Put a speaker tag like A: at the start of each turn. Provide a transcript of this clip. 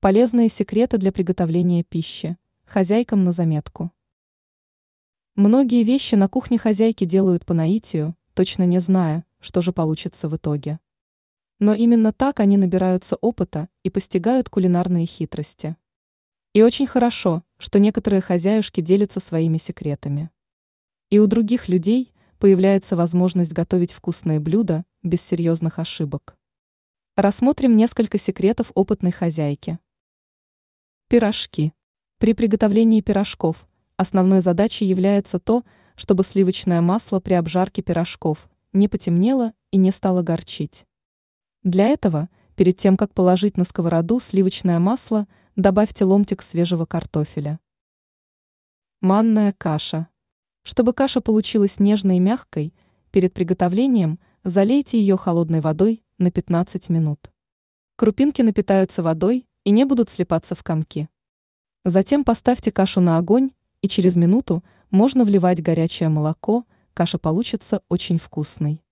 A: Полезные секреты для приготовления пищи. Хозяйкам на заметку. Многие вещи на кухне хозяйки делают по наитию, точно не зная, что же получится в итоге. Но именно так они набираются опыта и постигают кулинарные хитрости. И очень хорошо, что некоторые хозяюшки делятся своими секретами. И у других людей появляется возможность готовить вкусные блюда без серьезных ошибок. Рассмотрим несколько секретов опытной хозяйки. Пирожки. При приготовлении пирожков основной задачей является то, чтобы сливочное масло при обжарке пирожков не потемнело и не стало горчить. Для этого, перед тем, как положить на сковороду сливочное масло, добавьте ломтик свежего картофеля. Манная каша. Чтобы каша получилась нежной и мягкой, перед приготовлением залейте ее холодной водой на 15 минут. Крупинки напитаются водой и не будут слипаться в комки. Затем поставьте кашу на огонь, и через минуту можно вливать горячее молоко, каша получится очень вкусной.